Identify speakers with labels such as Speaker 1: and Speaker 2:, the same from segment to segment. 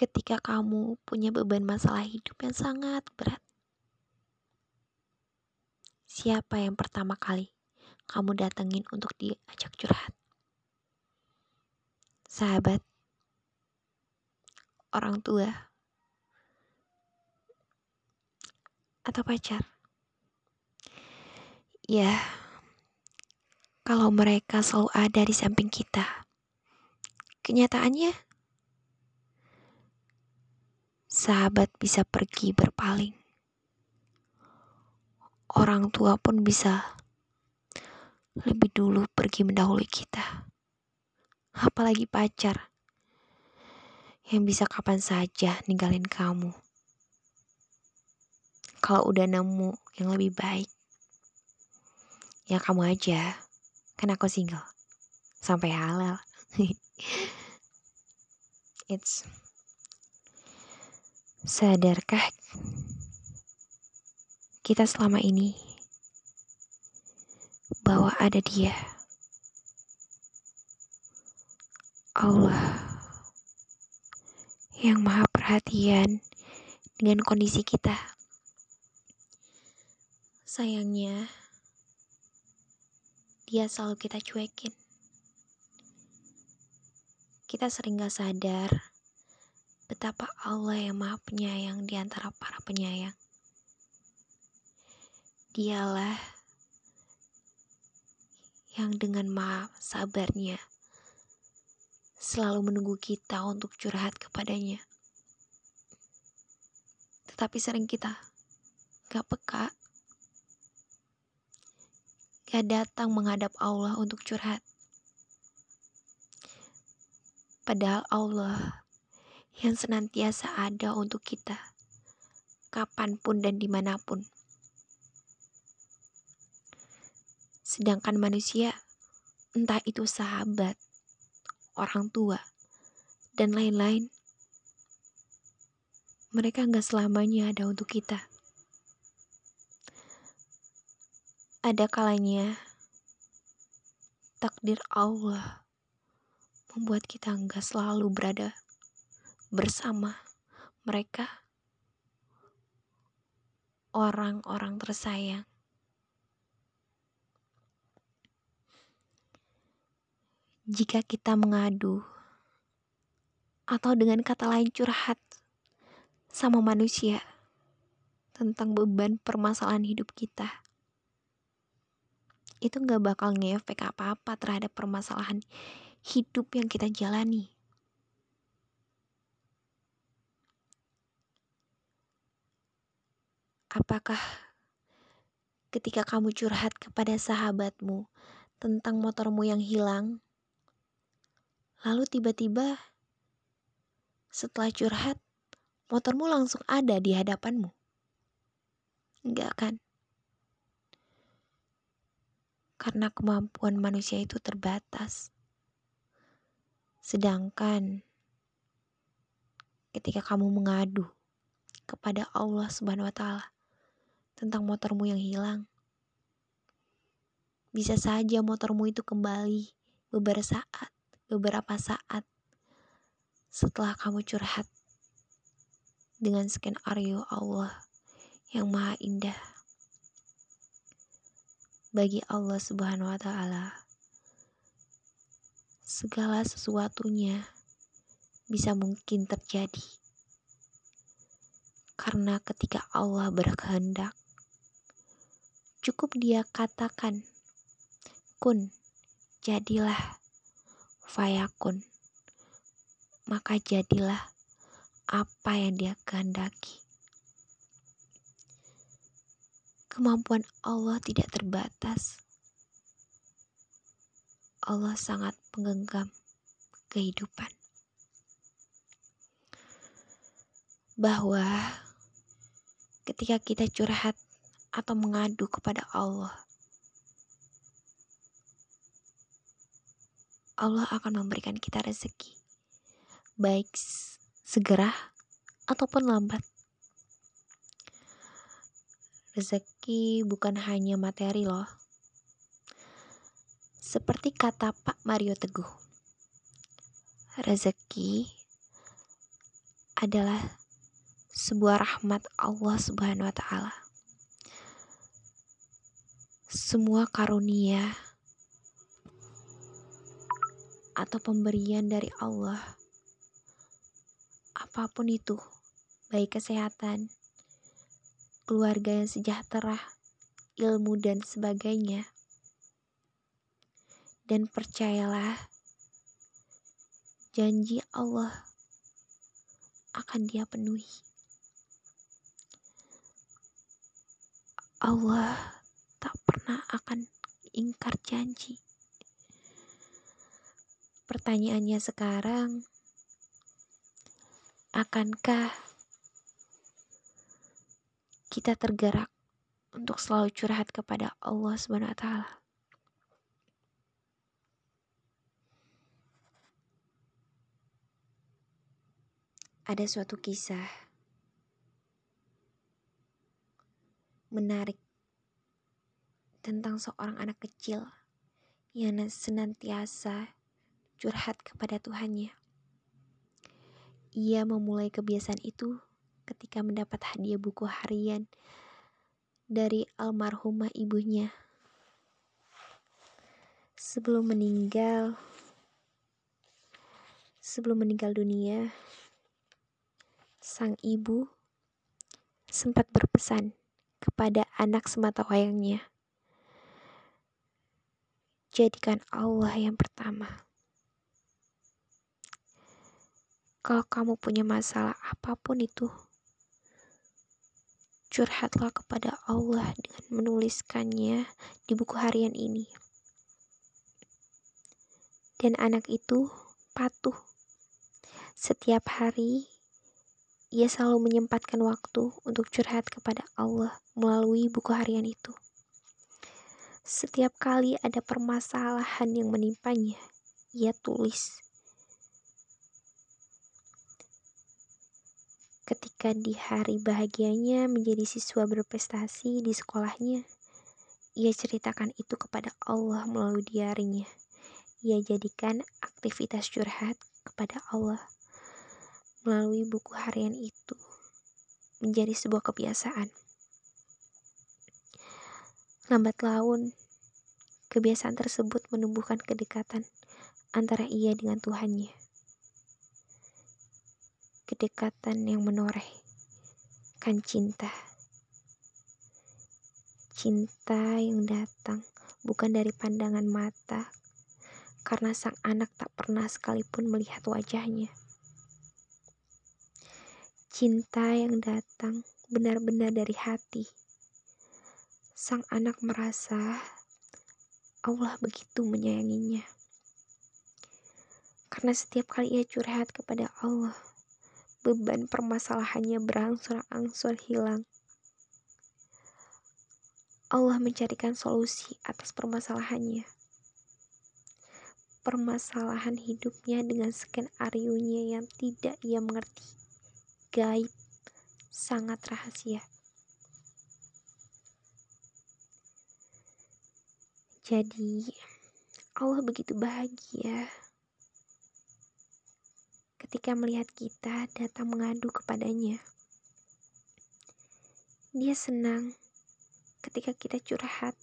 Speaker 1: ketika kamu punya beban masalah hidup yang sangat berat. Siapa yang pertama kali kamu datengin untuk diajak curhat? Sahabat, orang tua, atau pacar? Ya, kalau mereka selalu ada di samping kita, kenyataannya sahabat bisa pergi berpaling. Orang tua pun bisa lebih dulu pergi mendahului kita. Apalagi pacar yang bisa kapan saja ninggalin kamu. Kalau udah nemu yang lebih baik, ya kamu aja. Kan aku single. Sampai halal. It's Sadarkah kita selama ini bahwa ada Dia, Allah yang Maha Perhatian dengan kondisi kita. Sayangnya, Dia selalu kita cuekin. Kita sering gak sadar betapa Allah yang maha penyayang di antara para penyayang. Dialah yang dengan maha sabarnya selalu menunggu kita untuk curhat kepadanya. Tetapi sering kita gak peka, gak datang menghadap Allah untuk curhat. Padahal Allah yang senantiasa ada untuk kita, kapan pun dan di mana pun. Sedangkan manusia, entah itu sahabat, orang tua, dan lain-lain, mereka nggak selamanya ada untuk kita. Ada kalanya takdir Allah membuat kita nggak selalu berada bersama mereka, orang-orang tersayang. Jika kita mengadu, atau dengan kata lain curhat sama manusia tentang beban permasalahan hidup kita, itu gak bakal ngefek apa-apa terhadap permasalahan hidup yang kita jalani. Apakah ketika kamu curhat kepada sahabatmu tentang motormu yang hilang, lalu tiba-tiba setelah curhat, motormu langsung ada di hadapanmu? Enggak kan? Karena kemampuan manusia itu terbatas. Sedangkan ketika kamu mengadu kepada Allah Subhanahu wa taala, tentang motormu yang hilang. Bisa saja motormu itu kembali beberapa saat, beberapa saat setelah kamu curhat dengan skenario Allah yang maha indah. Bagi Allah Subhanahu wa taala, segala sesuatunya bisa mungkin terjadi. Karena ketika Allah berkehendak, Cukup dia katakan, kun, jadilah, fayakun. Maka jadilah apa yang dia kehendaki. Kemampuan Allah tidak terbatas. Allah sangat menggenggam kehidupan. Bahwa ketika kita curhat atau mengadu kepada Allah. Allah akan memberikan kita rezeki, baik segera ataupun lambat. Rezeki bukan hanya materi loh. Seperti kata Pak Mario Teguh, rezeki adalah sebuah rahmat Allah Subhanahu wa taala. Semua karunia atau pemberian dari Allah apa pun itu, baik kesehatan, keluarga yang sejahtera, ilmu dan sebagainya. Dan percayalah janji Allah akan dia penuhi. Allah pernah akan ingkar janji. Pertanyaannya sekarang, akankah kita tergerak untuk selalu curhat kepada Allah Subhanahu wa taala? Ada suatu kisah menarik tentang seorang anak kecil yang senantiasa curhat kepada Tuhannya. Ia memulai kebiasaan itu ketika mendapat hadiah buku harian dari almarhumah ibunya. Sebelum meninggal, sebelum meninggal dunia, sang ibu sempat berpesan kepada anak semata wayangnya. Jadikan Allah yang pertama. Kalau kamu punya masalah apa pun itu, curhatlah kepada Allah dengan menuliskannya di buku harian ini. Dan anak itu patuh. Setiap hari ia selalu menyempatkan waktu untuk curhat kepada Allah melalui buku harian itu. Setiap kali ada permasalahan yang menimpanya, ia tulis. Ketika di hari bahagianya menjadi siswa berprestasi di sekolahnya, ia ceritakan itu kepada Allah melalui diarinya. Ia jadikan aktivitas curhat kepada Allah melalui buku harian itu menjadi sebuah kebiasaan. Lambat laun, kebiasaan tersebut menumbuhkan kedekatan antara ia dengan Tuhannya. Kedekatan yang menoreh kan cinta. Cinta yang datang bukan dari pandangan mata, karena sang anak tak pernah sekalipun melihat wajahnya Cinta yang datang benar-benar dari hati. Sang anak merasa Allah begitu menyayanginya. Karena setiap kali ia curhat kepada Allah, beban permasalahannya berangsur-angsur hilang. Allah mencarikan solusi atas permasalahannya. Permasalahan hidupnya dengan skenario-nya yang tidak ia mengerti gaib, sangat rahasia. Jadi, Allah begitu bahagia ketika melihat kita datang mengadu kepadanya. Dia senang ketika kita curhat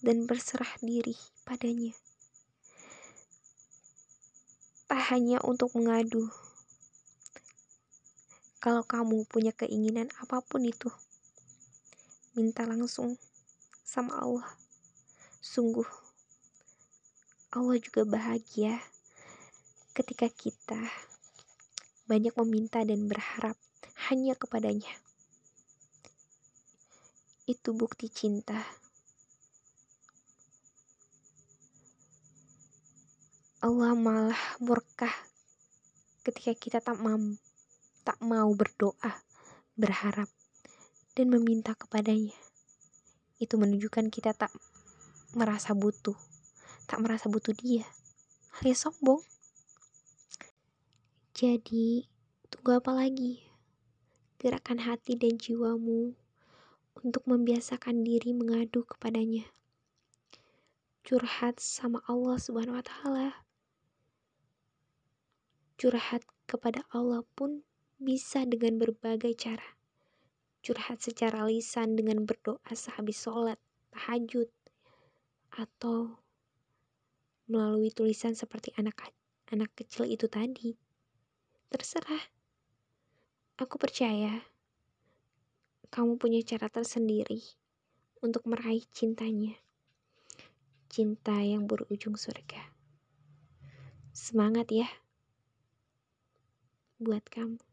Speaker 1: dan berserah diri padanya. Tak hanya untuk mengadu, kalau kamu punya keinginan apa pun itu, minta langsung sama Allah. Sungguh, Allah juga bahagia ketika kita banyak meminta dan berharap hanya kepadanya. Itu bukti cinta. Allah malah murkah ketika kita tak mampu tak mau berdoa, berharap, dan meminta kepadanya. Itu menunjukkan kita tak merasa butuh, tak merasa butuh dia, alias sombong. Jadi, tunggu apa lagi? Gerakan hati dan jiwamu untuk membiasakan diri mengadu kepadanya. Curhat sama Allah Subhanahu wa taala. Curhat kepada Allah pun bisa dengan berbagai cara. Curhat secara lisan dengan berdoa sehabis sholat, tahajud, atau melalui tulisan seperti anak anak kecil itu tadi. Terserah. Aku percaya kamu punya cara tersendiri untuk meraih cintanya. Cinta yang berujung surga. Semangat ya buat kamu.